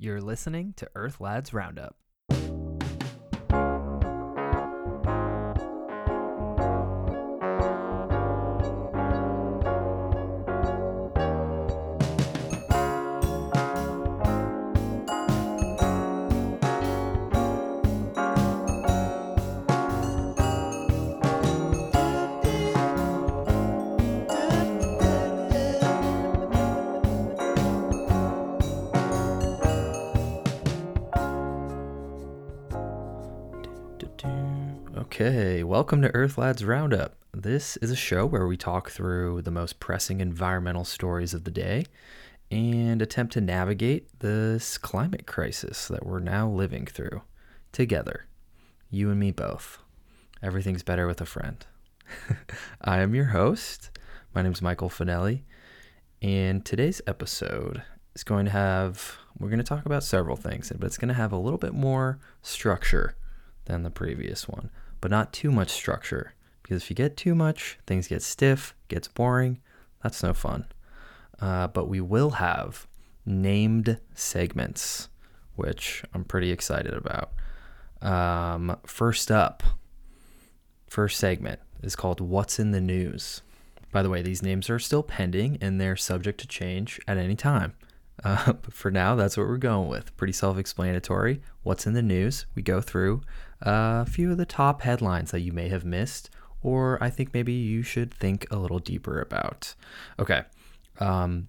You're listening to Earth Lads Roundup. Welcome to Earth Lads Roundup. This is a show where we talk through the most pressing environmental stories of the day and attempt to navigate this climate crisis that we're now living through together. You and me both. Everything's better with a friend. I am your host. My name is Michael Finelli, and today's episode is going to have, we're going to talk about several things, but it's going to have a little bit more structure than the previous one, but not too much structure. Because if you get too much, things get stiff, gets boring. That's no fun. Uh, but we will have named segments, which I'm pretty excited about. Um, first up, first segment is called What's in the News. By the way, these names are still pending and they're subject to change at any time. Uh, but for now, that's what we're going with. Pretty self explanatory. What's in the news? We go through a few of the top headlines that you may have missed, or I think maybe you should think a little deeper about. Okay. Um,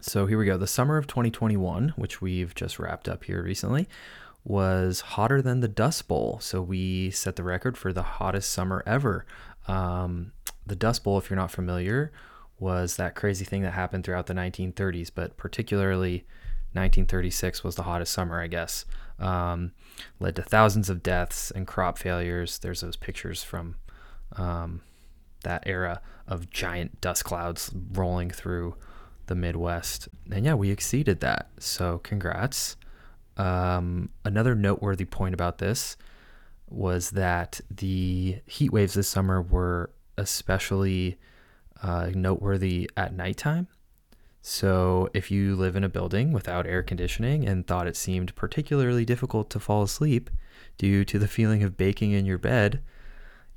so here we go. The summer of 2021, which we've just wrapped up here recently, was hotter than the Dust Bowl. So we set the record for the hottest summer ever. Um, the Dust Bowl, if you're not familiar, was that crazy thing that happened throughout the 1930s, but particularly 1936 was the hottest summer, I guess. Um, led to thousands of deaths and crop failures. There's those pictures from um, that era of giant dust clouds rolling through the Midwest. And yeah, we exceeded that. So congrats. Um, another noteworthy point about this was that the heat waves this summer were especially uh, noteworthy at nighttime. So, if you live in a building without air conditioning and thought it seemed particularly difficult to fall asleep due to the feeling of baking in your bed,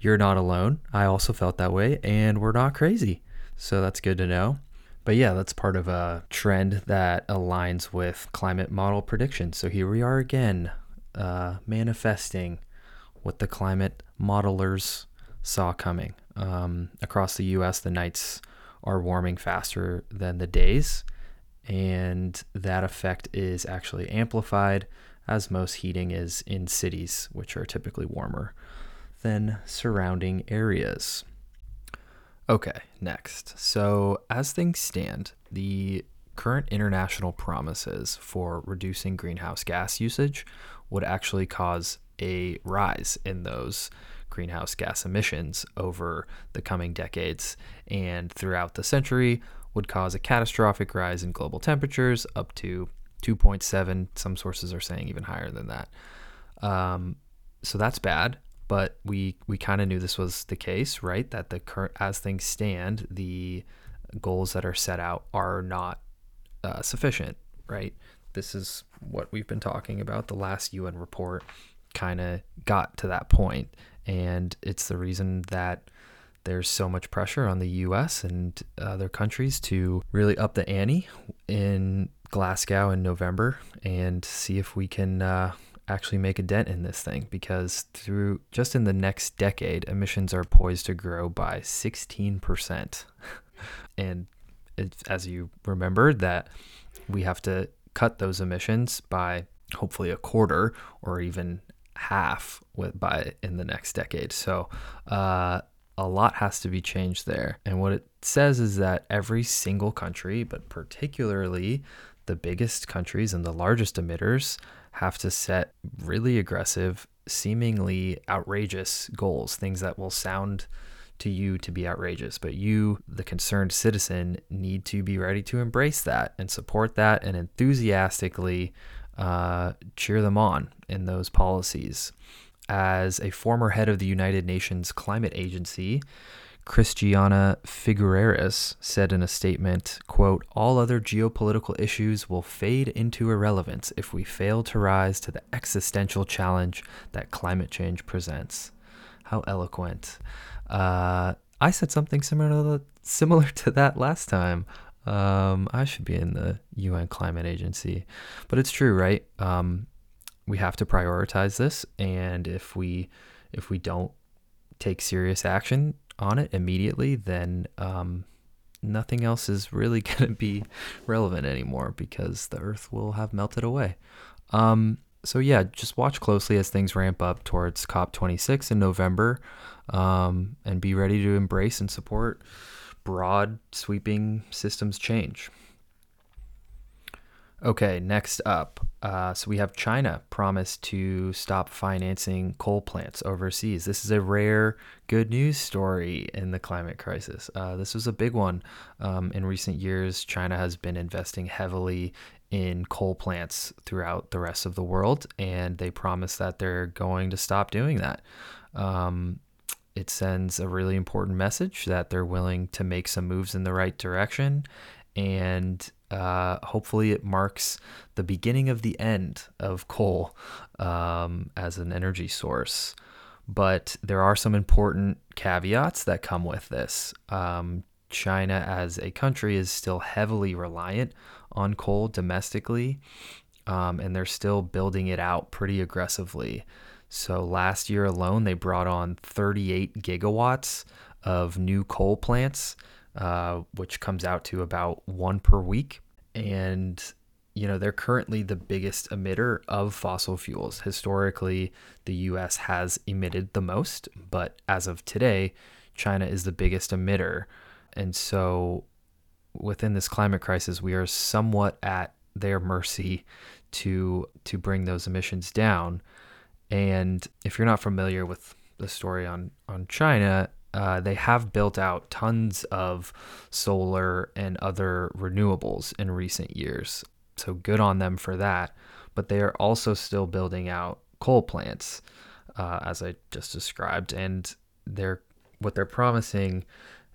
you're not alone. I also felt that way, and we're not crazy. So, that's good to know. But yeah, that's part of a trend that aligns with climate model predictions. So, here we are again, uh, manifesting what the climate modelers saw coming. Um, across the US, the nights are warming faster than the days, and that effect is actually amplified as most heating is in cities, which are typically warmer than surrounding areas. Okay, next. So, as things stand, the current international promises for reducing greenhouse gas usage would actually cause a rise in those greenhouse gas emissions over the coming decades and throughout the century would cause a catastrophic rise in global temperatures up to 2.7. Some sources are saying even higher than that. Um, so that's bad. But we we kind of knew this was the case, right? That the current as things stand, the goals that are set out are not uh, sufficient, right? This is what we've been talking about. The last UN report kind of got to that point and it's the reason that there's so much pressure on the US and other countries to really up the ante in Glasgow in November and see if we can uh, actually make a dent in this thing because through just in the next decade emissions are poised to grow by 16% and as you remember, that we have to cut those emissions by hopefully a quarter or even half with by in the next decade. So uh, a lot has to be changed there. And what it says is that every single country, but particularly the biggest countries and the largest emitters, have to set really aggressive, seemingly outrageous goals, things that will sound to you to be outrageous, but you, the concerned citizen, need to be ready to embrace that and support that and enthusiastically uh, cheer them on in those policies. As a former head of the United Nations Climate Agency, Christiana Figueres said in a statement, quote, all other geopolitical issues will fade into irrelevance if we fail to rise to the existential challenge that climate change presents. How eloquent. Uh, I said something similar to, similar to that last time. Um, I should be in the UN Climate Agency, but it's true, right? Um, we have to prioritize this, and if we if we don't take serious action on it immediately, then um, nothing else is really going to be relevant anymore because the Earth will have melted away. Um, so yeah, just watch closely as things ramp up towards COP26 in November, um, and be ready to embrace and support broad, sweeping systems change. Okay, next up. Uh, so we have China promised to stop financing coal plants overseas. This is a rare good news story in the climate crisis. Uh, this was a big one. Um, in recent years, China has been investing heavily in coal plants throughout the rest of the world, and they promise that they're going to stop doing that. Um, it sends a really important message that they're willing to make some moves in the right direction and uh, hopefully it marks the beginning of the end of coal um, as an energy source. But there are some important caveats that come with this. Um, China, as a country, is still heavily reliant on coal domestically, um, and they're still building it out pretty aggressively. So last year alone, they brought on 38 gigawatts of new coal plants uh, which comes out to about one per week. And, you know, they're currently the biggest emitter of fossil fuels. Historically, the US has emitted the most, but as of today, China is the biggest emitter. And so, within this climate crisis, we are somewhat at their mercy to to bring those emissions down. And if you're not familiar with the story on on China, uh, they have built out tons of solar and other renewables in recent years. So good on them for that. But they are also still building out coal plants, uh, as I just described. And they're what they're promising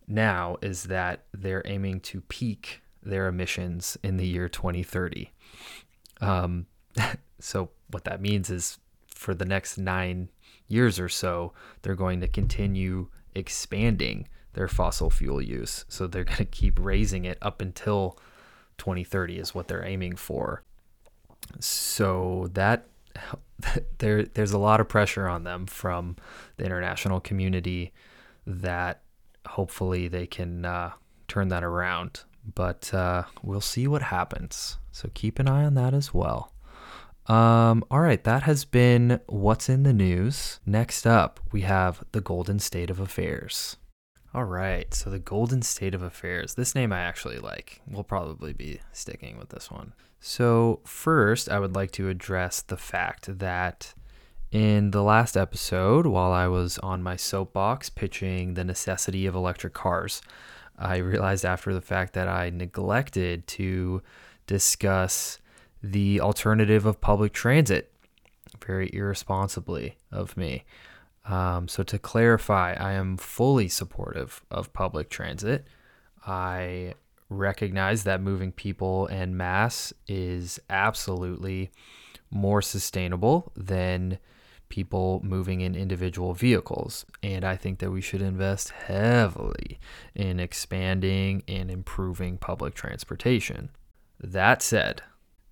now is that they're aiming to peak their emissions in the year 2030. Um, so what that means is for the next nine years or so, they're going to continue expanding their fossil fuel use. So they're going to keep raising it up until 2030 is what they're aiming for. So that there there's a lot of pressure on them from the international community that hopefully they can uh, turn that around. But uh, we'll see what happens. So keep an eye on that as well. Um, all right, that has been what's in the news. Next up, we have the Golden State of Affairs. All right, so the Golden State of Affairs. This name I actually like. We'll probably be sticking with this one. So, first, I would like to address the fact that in the last episode, while I was on my soapbox pitching the necessity of electric cars, I realized after the fact that I neglected to discuss the alternative of public transit very irresponsibly of me. Um, so, to clarify, I am fully supportive of public transit. I recognize that moving people en masse is absolutely more sustainable than people moving in individual vehicles. And I think that we should invest heavily in expanding and improving public transportation. That said,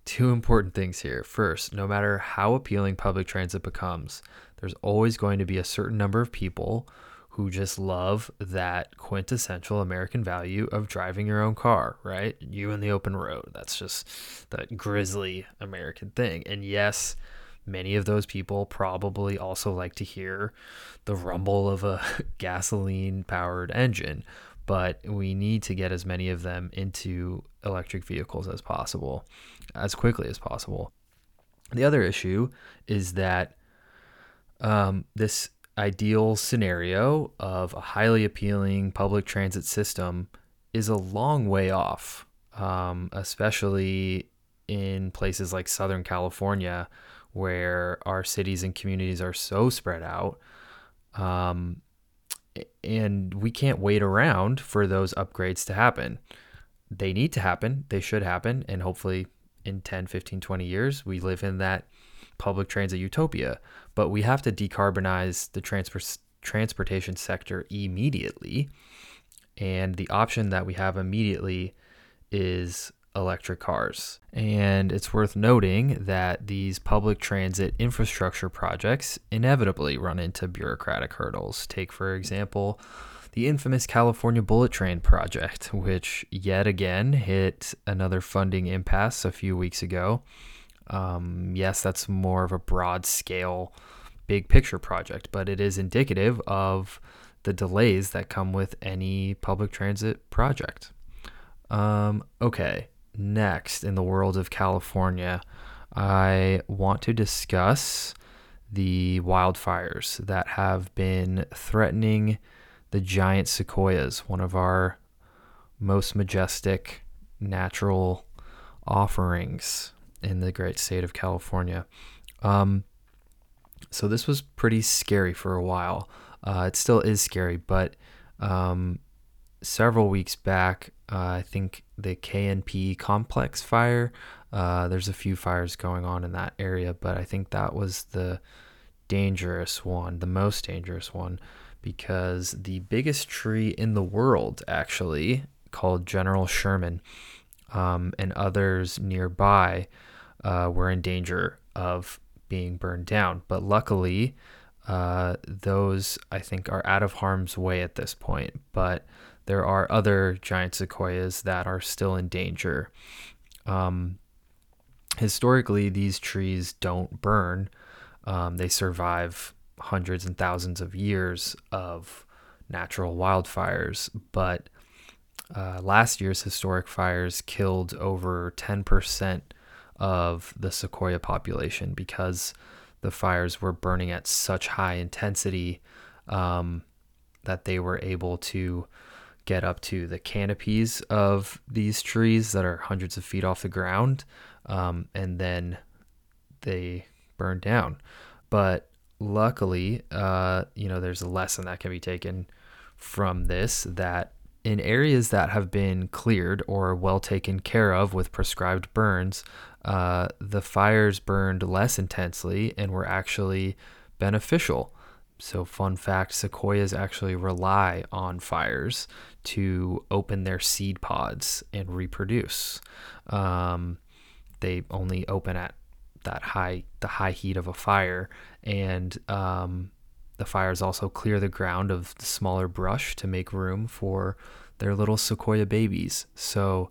two important things here. First, no matter how appealing public transit becomes, there's always going to be a certain number of people who just love that quintessential American value of driving your own car, right? You in the open road. That's just that grisly American thing. And yes, many of those people probably also like to hear the rumble of a gasoline powered engine, but we need to get as many of them into electric vehicles as possible as quickly as possible. The other issue is that um, this ideal scenario of a highly appealing public transit system is a long way off, um, especially in places like Southern California, where our cities and communities are so spread out. Um, and we can't wait around for those upgrades to happen. They need to happen, they should happen, and hopefully in 10, 15, 20 years, we live in that public transit utopia. But we have to decarbonize the transport transportation sector immediately. And the option that we have immediately is electric cars. And it's worth noting that these public transit infrastructure projects inevitably run into bureaucratic hurdles. Take, for example, the infamous California Bullet Train project, which yet again hit another funding impasse a few weeks ago. Um, yes, that's more of a broad scale, big picture project, but it is indicative of the delays that come with any public transit project. Um, okay, next in the world of California, I want to discuss the wildfires that have been threatening the giant sequoias, one of our most majestic natural offerings in the great state of California. Um, so this was pretty scary for a while. Uh, it still is scary, but um, several weeks back, uh, I think the KNP complex fire. Uh, there's a few fires going on in that area, but I think that was the dangerous one, the most dangerous one, because the biggest tree in the world, actually, called General Sherman, um, and others nearby uh, were in danger of being burned down. But luckily, uh, those I think are out of harm's way at this point. But there are other giant sequoias that are still in danger. Um, historically, these trees don't burn, um, they survive hundreds and thousands of years of natural wildfires. But uh, last year's historic fires killed over 10% of the sequoia population because the fires were burning at such high intensity um, that they were able to get up to the canopies of these trees that are hundreds of feet off the ground, um, and then they burn down. But luckily, uh, you know, there's a lesson that can be taken from this that in areas that have been cleared or well taken care of with prescribed burns, uh, the fires burned less intensely and were actually beneficial. So, fun fact sequoias actually rely on fires to open their seed pods and reproduce. Um, they only open at that high, the high heat of a fire, and um, the fires also clear the ground of the smaller brush to make room for their little sequoia babies. So,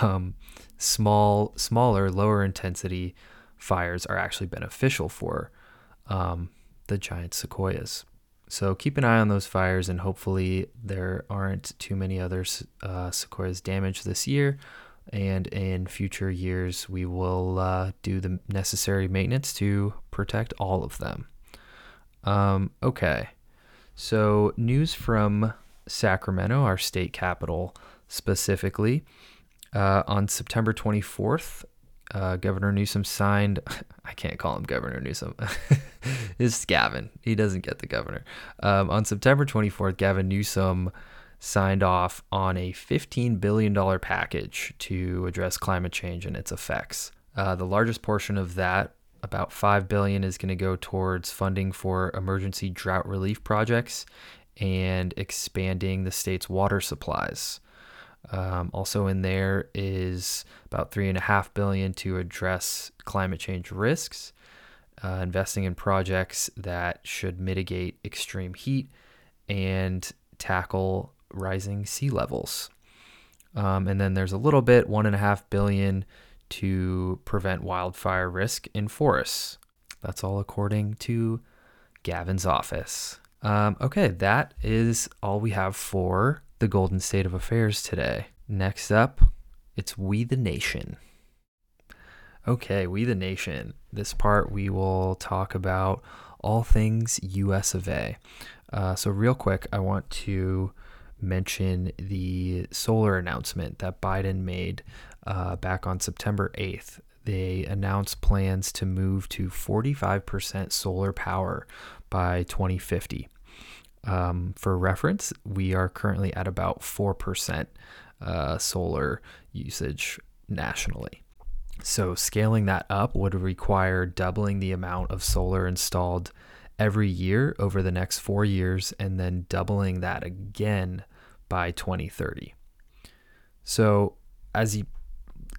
um, small, smaller, lower intensity fires are actually beneficial for um, the giant sequoias. So keep an eye on those fires, and hopefully there aren't too many other uh, sequoias damaged this year. And in future years, we will uh, do the necessary maintenance to protect all of them. Um, okay, so news from Sacramento, our state capital specifically. Uh, on September 24th, uh, Governor Newsom signed. I can't call him Governor Newsom. it's Gavin. He doesn't get the governor. Um, on September 24th, Gavin Newsom signed off on a $15 billion package to address climate change and its effects. Uh, the largest portion of that, about 5 billion, is going to go towards funding for emergency drought relief projects and expanding the state's water supplies. Um, also in there is about three and a half billion to address climate change risks, uh, investing in projects that should mitigate extreme heat and tackle rising sea levels. Um, and then there's a little bit, one and a half billion to prevent wildfire risk in forests. That's all according to Gavin's office. Um, okay, that is all we have for the golden state of affairs today. Next up, it's We the Nation. Okay, We the Nation. This part we will talk about all things US of A. Uh, so, real quick, I want to mention the solar announcement that Biden made uh, back on September 8th. They announced plans to move to 45% solar power by 2050. Um, for reference, we are currently at about 4% uh, solar usage nationally. So, scaling that up would require doubling the amount of solar installed every year over the next four years and then doubling that again by 2030. So, as you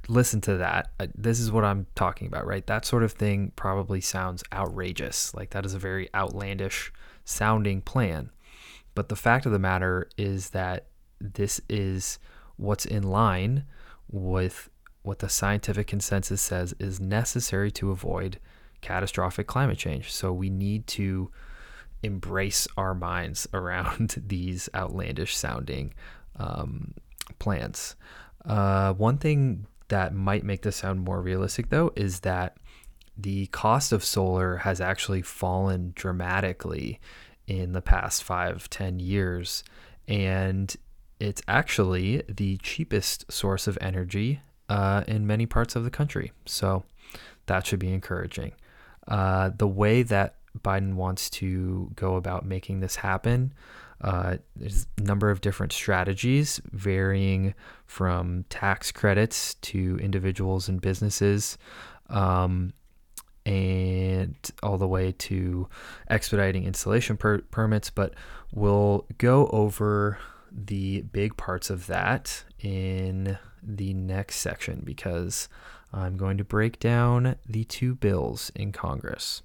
listen to that, this is what I'm talking about, right? That sort of thing probably sounds outrageous. Like, that is a very outlandish sounding plan. But the fact of the matter is that this is what's in line with what the scientific consensus says is necessary to avoid catastrophic climate change. So we need to embrace our minds around these outlandish sounding um, plans. Uh, one thing that might make this sound more realistic, though, is that the cost of solar has actually fallen dramatically in the past five, ten years. And it's actually the cheapest source of energy uh, in many parts of the country. So that should be encouraging. Uh, the way that Biden wants to go about making this happen, uh, there's a number of different strategies, varying from tax credits to individuals and businesses, um, and all the way to expediting installation per- permits. But we'll go over the big parts of that in the next section because I'm going to break down the two bills in Congress.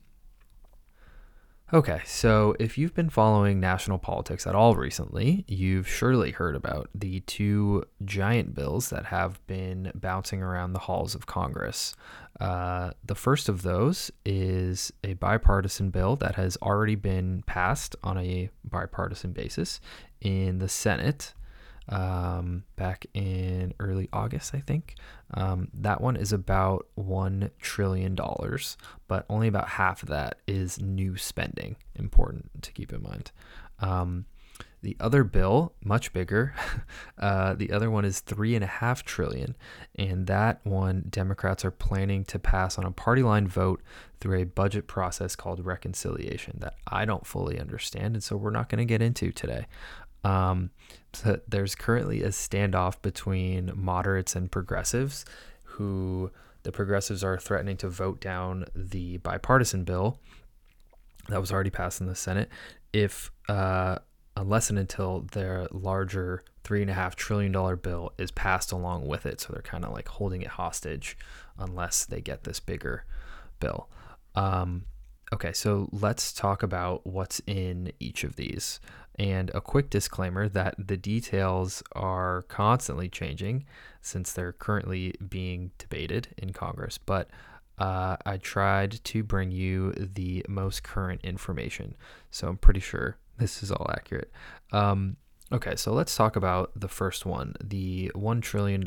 Okay, so if you've been following national politics at all recently, you've surely heard about the two giant bills that have been bouncing around the halls of Congress. Uh, the first of those is a bipartisan bill that has already been passed on a bipartisan basis in the Senate um, back in early August, I think. Um, that one is about $1 trillion, but only about half of that is new spending. Important to keep in mind. Um, the other bill, much bigger, uh, the other one is three and a half trillion, and that one Democrats are planning to pass on a party line vote through a budget process called reconciliation that I don't fully understand, and so we're not going to get into today. Um, so there's currently a standoff between moderates and progressives, who the progressives are threatening to vote down the bipartisan bill that was already passed in the Senate if, uh, unless and until their larger three and a half trillion dollar bill is passed along with it. So they're kind of like holding it hostage unless they get this bigger bill. Um, okay, so let's talk about what's in each of these. And a quick disclaimer that the details are constantly changing since they're currently being debated in Congress. But uh, I tried to bring you the most current information. So I'm pretty sure this is all accurate. Um, okay, so let's talk about the first one the $1 trillion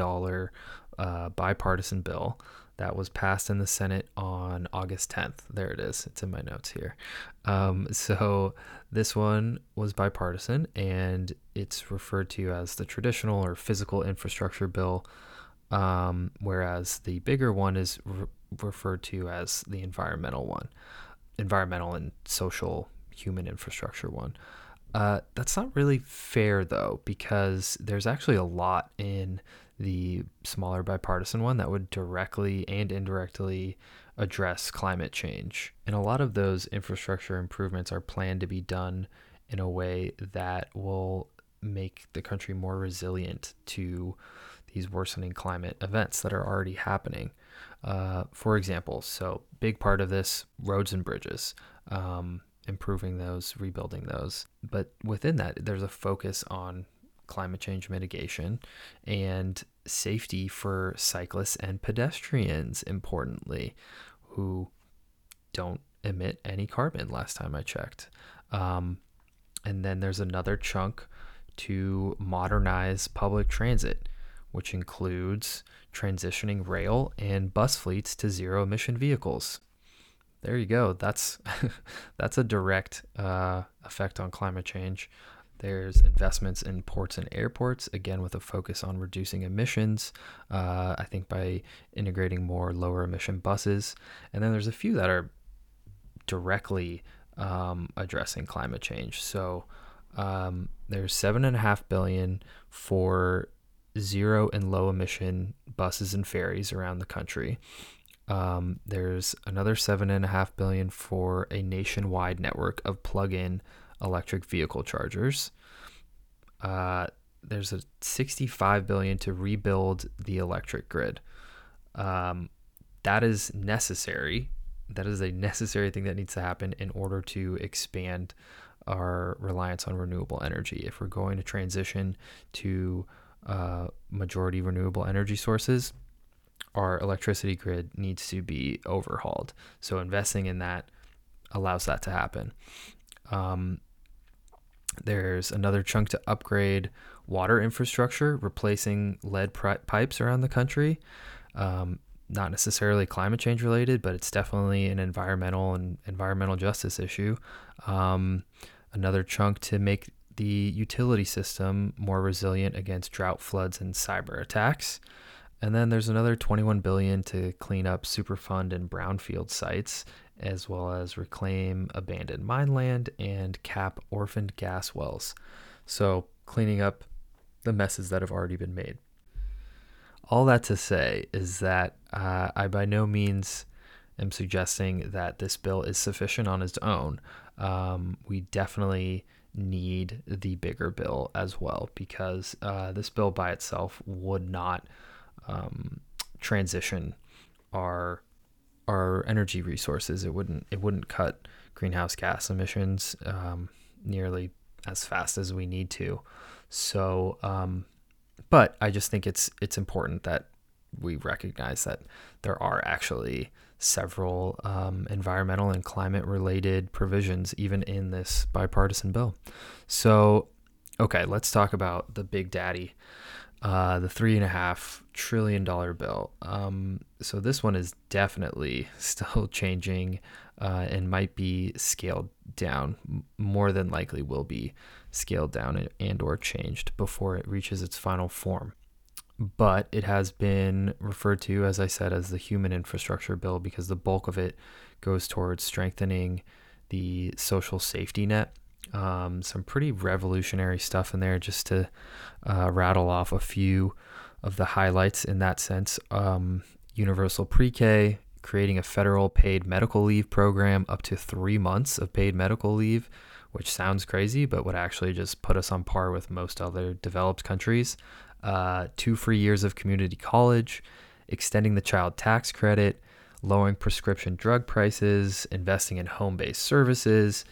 uh, bipartisan bill that was passed in the Senate on August 10th. There it is. It's in my notes here. Um, so this one was bipartisan and it's referred to as the traditional or physical infrastructure bill, um, whereas the bigger one is re- referred to as the environmental one, environmental and social human infrastructure one. Uh, that's not really fair though, because there's actually a lot in the smaller bipartisan one that would directly and indirectly address climate change. And a lot of those infrastructure improvements are planned to be done in a way that will make the country more resilient to these worsening climate events that are already happening. Uh, for example, so big part of this roads and bridges, um, improving those, rebuilding those. But within that, there's a focus on climate change mitigation and safety for cyclists and pedestrians, importantly, who don't emit any carbon last time I checked. Um, and then there's another chunk to modernize public transit, which includes transitioning rail and bus fleets to zero emission vehicles. There you go. That's that's a direct uh, effect on climate change. There's investments in ports and airports, again, with a focus on reducing emissions, uh, I think by integrating more lower emission buses. And then there's a few that are directly um, addressing climate change. So, Um, there's seven and a half billion for zero and low emission buses and ferries around the country. Um, there's another seven and a half billion for a nationwide network of plug-in electric vehicle chargers. Uh, there's a 65 billion to rebuild the electric grid. Um, that is necessary. That is a necessary thing that needs to happen in order to expand our reliance on renewable energy. If we're going to transition to uh, majority renewable energy sources, our electricity grid needs to be overhauled. So investing in that allows that to happen. Um, there's another chunk to upgrade water infrastructure, replacing lead pipes around the country. Um, not necessarily climate change related, but it's definitely an environmental and environmental justice issue. Um, another chunk to make the utility system more resilient against drought, floods, and cyber attacks. And then there's another 21 billion to clean up Superfund and brownfield sites, as well as reclaim abandoned mine land and cap orphaned gas wells. So cleaning up the messes that have already been made. All that to say is that uh, I by no means am suggesting that this bill is sufficient on its own. Um, we definitely need the bigger bill as well because uh, this bill by itself would not um, transition our our energy resources. It wouldn't it wouldn't cut greenhouse gas emissions um, nearly as fast as we need to. So, um, but I just think it's it's important that we recognize that there are actually several um, environmental and climate related provisions even in this bipartisan bill. So, okay, let's talk about the big daddy, uh, the three and a half trillion dollar bill. Um, so this one is definitely still changing uh, and might be scaled down. More than likely, will be scaled down and or changed before it reaches its final form. But it has been referred to, as I said, as the human infrastructure bill because the bulk of it goes towards strengthening the social safety net. Um, some pretty revolutionary stuff in there, just to uh, rattle off a few of the highlights in that sense. Um, universal pre K, creating a federal paid medical leave program up to three months of paid medical leave which sounds crazy, but would actually just put us on par with most other developed countries. Uh, two free years of community college, extending the child tax credit, lowering prescription drug prices, investing in home based services,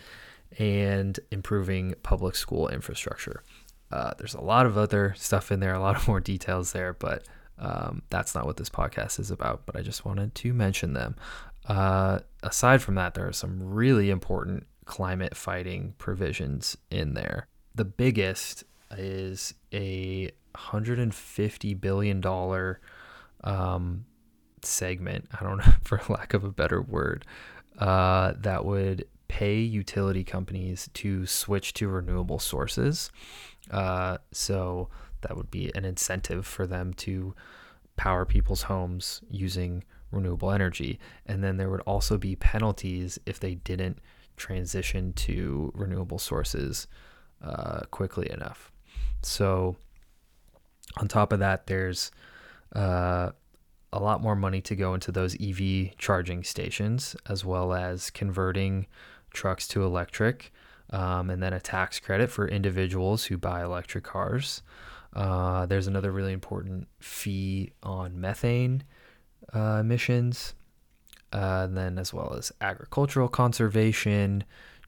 and improving public school infrastructure. Uh, there's a lot of other stuff in there, a lot of more details there, but um, that's not what this podcast is about. But I just wanted to mention them. Uh, aside from that, there are some really important climate fighting provisions in there. The biggest is a $150 billion um, segment, I don't know, for lack of a better word, uh, that would pay utility companies to switch to renewable sources. Uh, so that would be an incentive for them to power people's homes using renewable energy. And then there would also be penalties if they didn't transition to renewable sources uh, quickly enough. So, on top of that, there's uh, a lot more money to go into those EV charging stations, as well as converting trucks to electric, um, and then a tax credit for individuals who buy electric cars. Uh, there's another really important fee on methane uh, emissions uh, and then as well as agricultural conservation,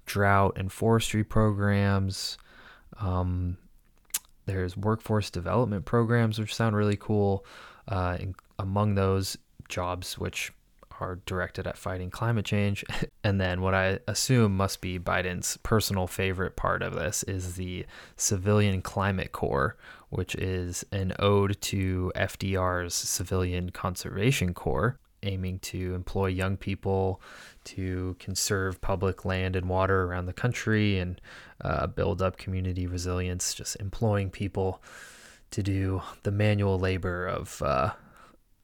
drought and forestry programs. Um, there's workforce development programs, which sound really cool. Uh, among those, jobs which are directed at fighting climate change. and then what I assume must be Biden's personal favorite part of this is the Civilian Climate Corps, which is an ode to FDR's Civilian Conservation Corps aiming to employ young people to conserve public land and water around the country and uh, build up community resilience, just employing people to do the manual labor of uh,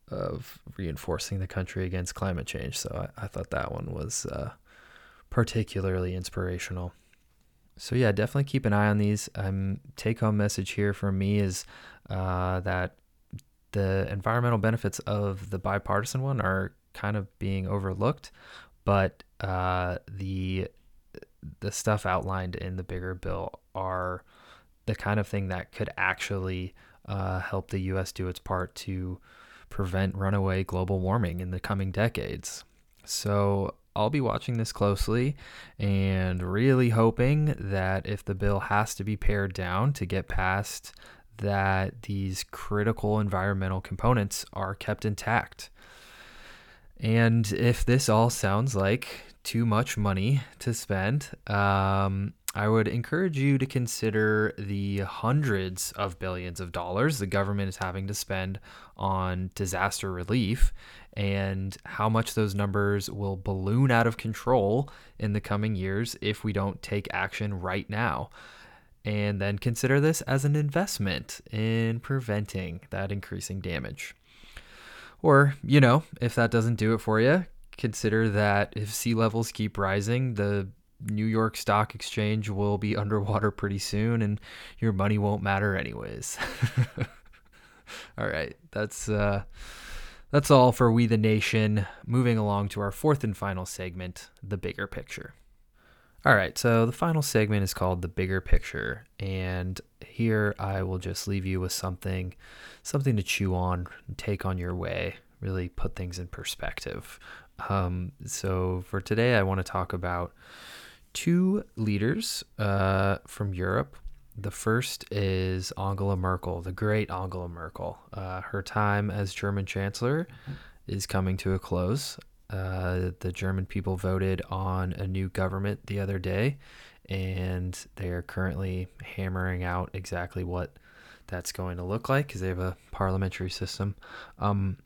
of reinforcing the country against climate change. So I, I thought that one was uh, particularly inspirational. So yeah, definitely keep an eye on these. Um, take home message here from me is uh, that the environmental benefits of the bipartisan one are kind of being overlooked, but uh, the the stuff outlined in the bigger bill are the kind of thing that could actually uh, help the U.S. do its part to prevent runaway global warming in the coming decades. So I'll be watching this closely and really hoping that if the bill has to be pared down to get past that these critical environmental components are kept intact. And if this all sounds like too much money to spend, um, I would encourage you to consider the hundreds of billions of dollars the government is having to spend on disaster relief and how much those numbers will balloon out of control in the coming years if we don't take action right now and then consider this as an investment in preventing that increasing damage. Or, you know, if that doesn't do it for you, consider that if sea levels keep rising, the New York Stock Exchange will be underwater pretty soon and your money won't matter anyways. all right, that's uh that's all for We the Nation. Moving along to our fourth and final segment, the bigger picture. All right, so the final segment is called the bigger picture, and here I will just leave you with something, something to chew on, take on your way, really put things in perspective. Um, so for today, I want to talk about two leaders uh, from Europe. The first is Angela Merkel, the great Angela Merkel. Uh, her time as German Chancellor is coming to a close. Uh, the German people voted on a new government the other day, and they are currently hammering out exactly what that's going to look like because they have a parliamentary system. Um,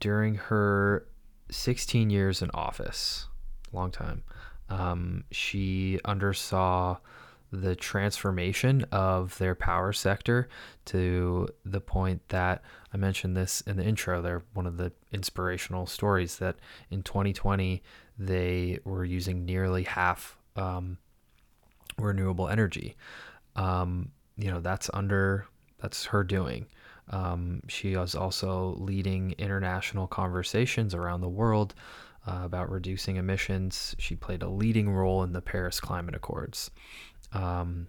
during her 16 years in office, long time, um, she undersaw the transformation of their power sector to the point that I mentioned this in the intro. They're one of the inspirational stories that in 2020 they were using nearly half um, renewable energy. Um, you know, that's under that's her doing. Um, she is also leading international conversations around the world uh, about reducing emissions. She played a leading role in the Paris Climate Accords. Um,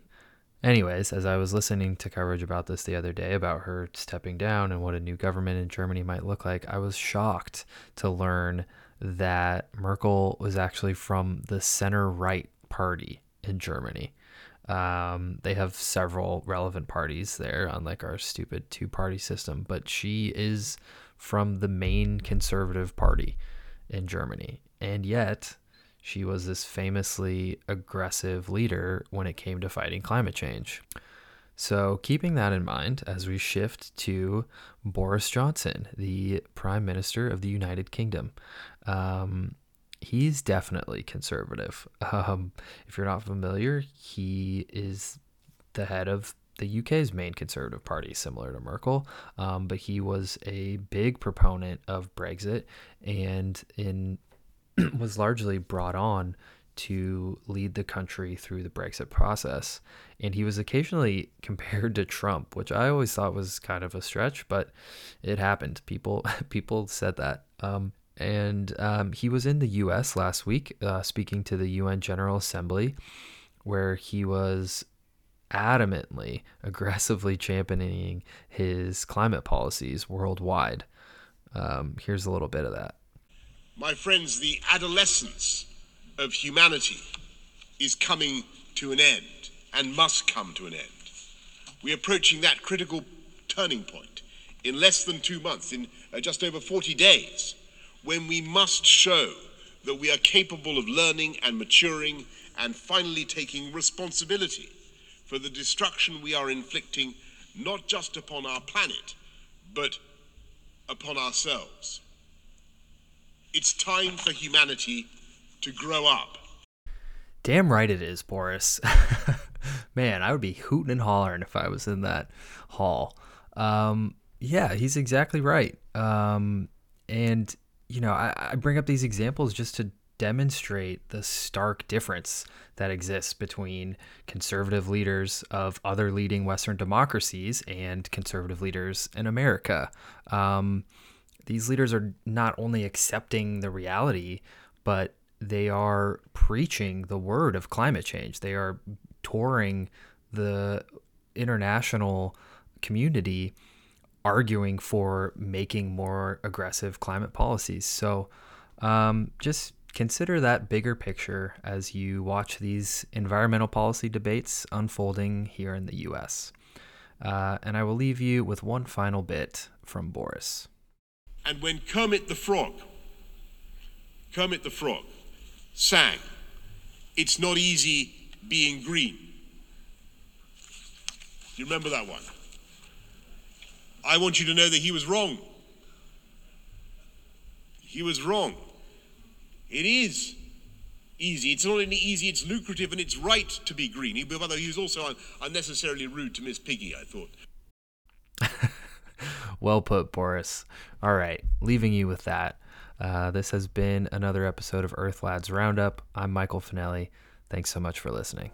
anyways, as I was listening to coverage about this the other day about her stepping down and what a new government in Germany might look like, I was shocked to learn that Merkel was actually from the center right party in Germany. Um, they have several relevant parties there, unlike our stupid two party system, but she is from the main conservative party in Germany. And yet, she was this famously aggressive leader when it came to fighting climate change. So, keeping that in mind as we shift to Boris Johnson, the Prime Minister of the United Kingdom, um, he's definitely conservative. Um, if you're not familiar, he is the head of the UK's main conservative party, similar to Merkel, um, but he was a big proponent of Brexit and in was largely brought on to lead the country through the Brexit process. And he was occasionally compared to Trump, which I always thought was kind of a stretch, but it happened. People people said that. Um, and um, he was in the U.S. last week, uh, speaking to the UN General Assembly, where he was adamantly, aggressively championing his climate policies worldwide. Um, here's a little bit of that. My friends, the adolescence of humanity is coming to an end and must come to an end. We're approaching that critical turning point in less than two months, in uh, just over 40 days, when we must show that we are capable of learning and maturing and finally taking responsibility for the destruction we are inflicting not just upon our planet, but upon ourselves. It's time for humanity to grow up. Damn right it is, Boris. Man, I would be hooting and hollering if I was in that hall. Um, yeah, he's exactly right. Um, and you know, I, I bring up these examples just to demonstrate the stark difference that exists between conservative leaders of other leading Western democracies and conservative leaders in America. Um, these leaders are not only accepting the reality, but they are preaching the word of climate change. They are touring the international community arguing for making more aggressive climate policies. So um, just consider that bigger picture as you watch these environmental policy debates unfolding here in the US. Uh, and I will leave you with one final bit from Boris. And when Kermit the Frog, Kermit the Frog, sang, It's not easy being green. You remember that one? I want you to know that he was wrong. He was wrong. It is easy. It's not only easy, it's lucrative and it's right to be green. He, although he was also unnecessarily rude to Miss Piggy, I thought. well put, Boris. All right, leaving you with that. Uh, this has been another episode of Earth Lads Roundup. I'm Michael Finelli. Thanks so much for listening.